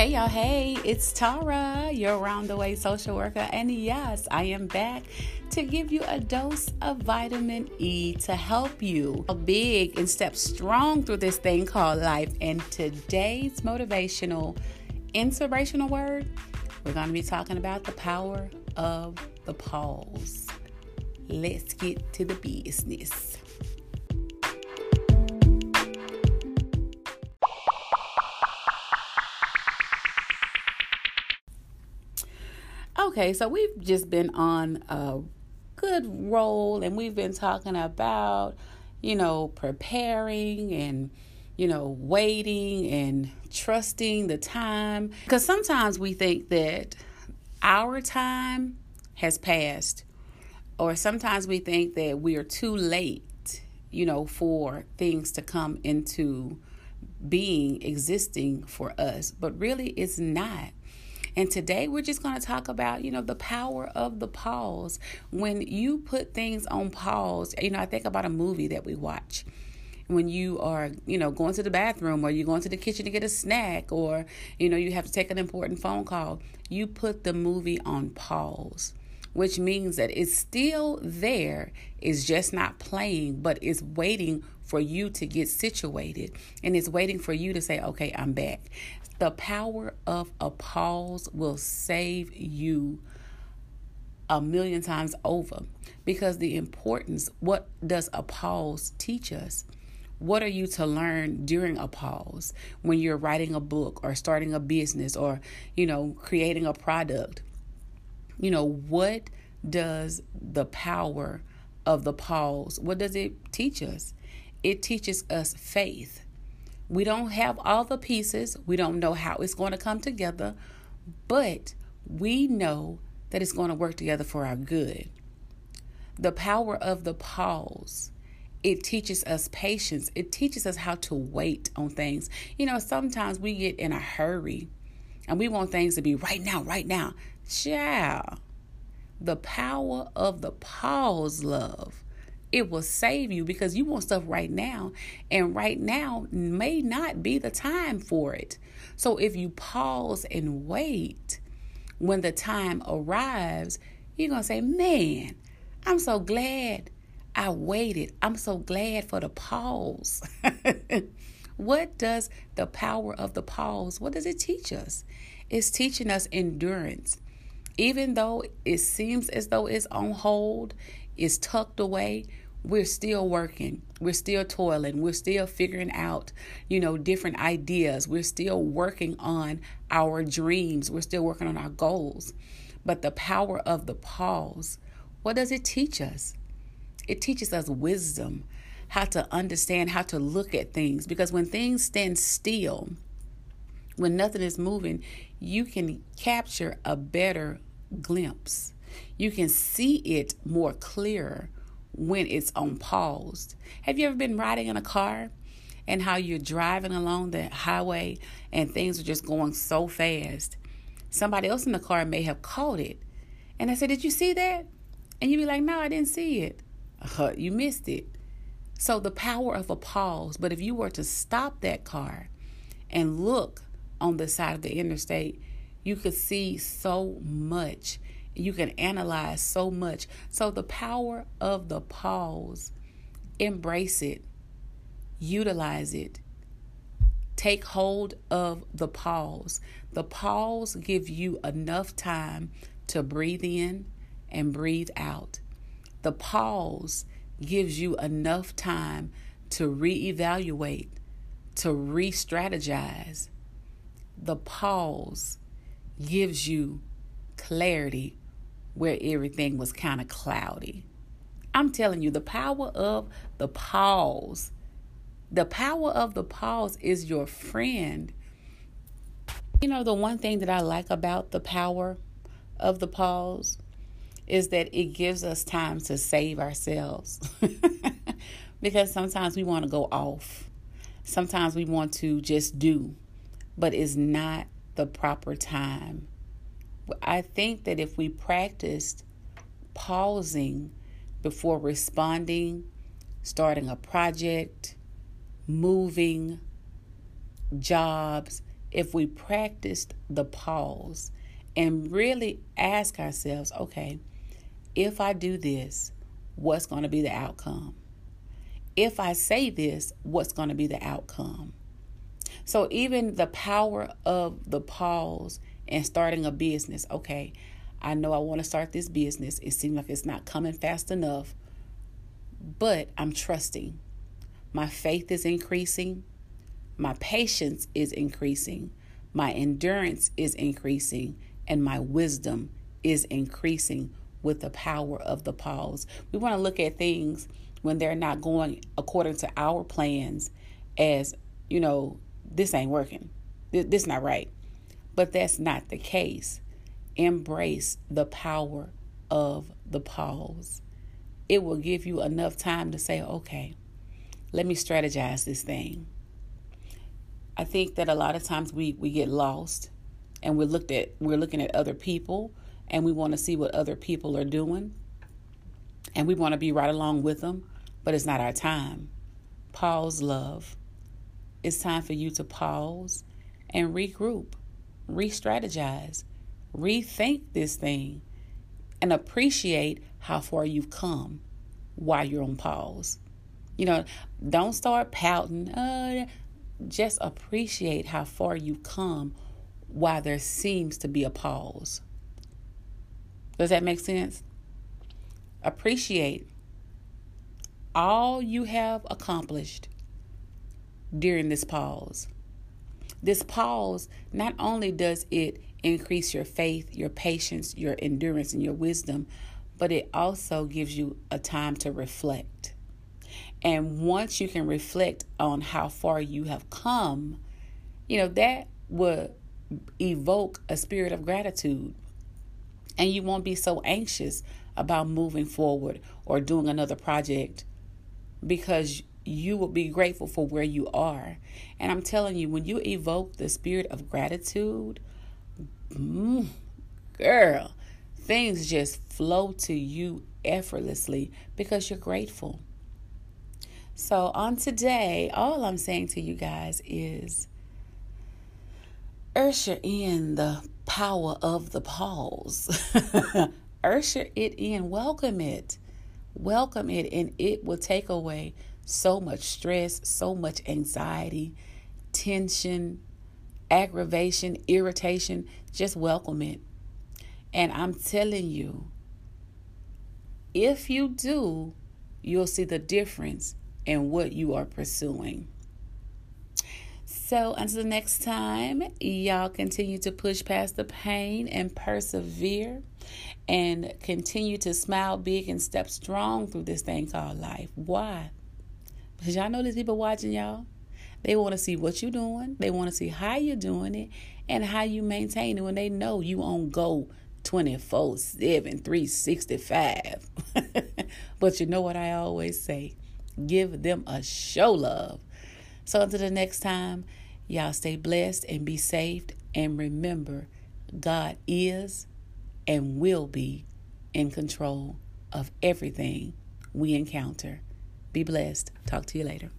Hey y'all, hey, it's Tara, your around the way social worker, and yes, I am back to give you a dose of vitamin E to help you big and step strong through this thing called life. And today's motivational, inspirational word, we're going to be talking about the power of the pause. Let's get to the business. Okay, so we've just been on a good roll and we've been talking about, you know, preparing and, you know, waiting and trusting the time. Because sometimes we think that our time has passed, or sometimes we think that we are too late, you know, for things to come into being, existing for us. But really, it's not and today we're just going to talk about, you know, the power of the pause. When you put things on pause, you know, I think about a movie that we watch when you are, you know, going to the bathroom or you're going to the kitchen to get a snack or, you know, you have to take an important phone call, you put the movie on pause, which means that it's still there, it's just not playing, but it's waiting for you to get situated and it's waiting for you to say, okay, I'm back. The power of a pause will save you a million times over because the importance what does a pause teach us? What are you to learn during a pause when you're writing a book or starting a business or, you know, creating a product? You know, what does the power of the pause, what does it teach us? It teaches us faith. We don't have all the pieces. We don't know how it's going to come together, but we know that it's going to work together for our good. The power of the pause. It teaches us patience. It teaches us how to wait on things. You know, sometimes we get in a hurry and we want things to be right now, right now. Yeah. The power of the pause, love it will save you because you want stuff right now. And right now may not be the time for it. So if you pause and wait, when the time arrives, you're going to say, Man, I'm so glad I waited. I'm so glad for the pause. what does the power of the pause, what does it teach us? It's teaching us endurance. Even though it seems as though it's on hold, it's tucked away, we're still working we're still toiling we're still figuring out you know different ideas. We're still working on our dreams. We're still working on our goals. But the power of the pause what does it teach us? It teaches us wisdom how to understand how to look at things. Because when things stand still when nothing is moving you can capture a better glimpse. You can see it more clearer when it's on pause. Have you ever been riding in a car and how you're driving along the highway and things are just going so fast? Somebody else in the car may have caught it. And I said, Did you see that? And you'd be like, No, I didn't see it. Uh, you missed it. So, the power of a pause. But if you were to stop that car and look on the side of the interstate, you could see so much you can analyze so much. So, the power of the pause, embrace it, utilize it, take hold of the pause. The pause gives you enough time to breathe in and breathe out. The pause gives you enough time to reevaluate, to re strategize. The pause gives you clarity where everything was kind of cloudy. I'm telling you, the power of the pause, the power of the pause is your friend. You know, the one thing that I like about the power of the pause is that it gives us time to save ourselves. because sometimes we want to go off, sometimes we want to just do, but it's not the proper time I think that if we practiced pausing before responding, starting a project, moving, jobs, if we practiced the pause and really ask ourselves, okay, if I do this, what's going to be the outcome? If I say this, what's going to be the outcome? So, even the power of the pause and starting a business, okay, I know I want to start this business. It seems like it's not coming fast enough, but I'm trusting. My faith is increasing. My patience is increasing. My endurance is increasing. And my wisdom is increasing with the power of the pause. We want to look at things when they're not going according to our plans as, you know, this ain't working. This, this not right. But that's not the case. Embrace the power of the pause. It will give you enough time to say, okay, let me strategize this thing. I think that a lot of times we, we get lost and we're looked at we're looking at other people and we want to see what other people are doing and we want to be right along with them, but it's not our time. Pause, love. It's time for you to pause and regroup, re strategize, rethink this thing, and appreciate how far you've come while you're on pause. You know, don't start pouting. Uh, just appreciate how far you've come while there seems to be a pause. Does that make sense? Appreciate all you have accomplished during this pause. This pause, not only does it increase your faith, your patience, your endurance, and your wisdom, but it also gives you a time to reflect. And once you can reflect on how far you have come, you know, that will evoke a spirit of gratitude and you won't be so anxious about moving forward or doing another project because you will be grateful for where you are. And I'm telling you, when you evoke the spirit of gratitude, mm, girl, things just flow to you effortlessly because you're grateful. So, on today, all I'm saying to you guys is usher in the power of the pause. usher it in, welcome it, welcome it, and it will take away so much stress, so much anxiety, tension, aggravation, irritation. Just welcome it. And I'm telling you, if you do, you'll see the difference in what you are pursuing. So, until the next time, y'all continue to push past the pain and persevere and continue to smile big and step strong through this thing called life. Why? Because y'all know there's people watching y'all. They want to see what you're doing, they want to see how you're doing it, and how you maintain it when they know you on go 24 7, 365. but you know what I always say give them a show love. So until the next time, Y'all stay blessed and be saved. And remember, God is and will be in control of everything we encounter. Be blessed. Talk to you later.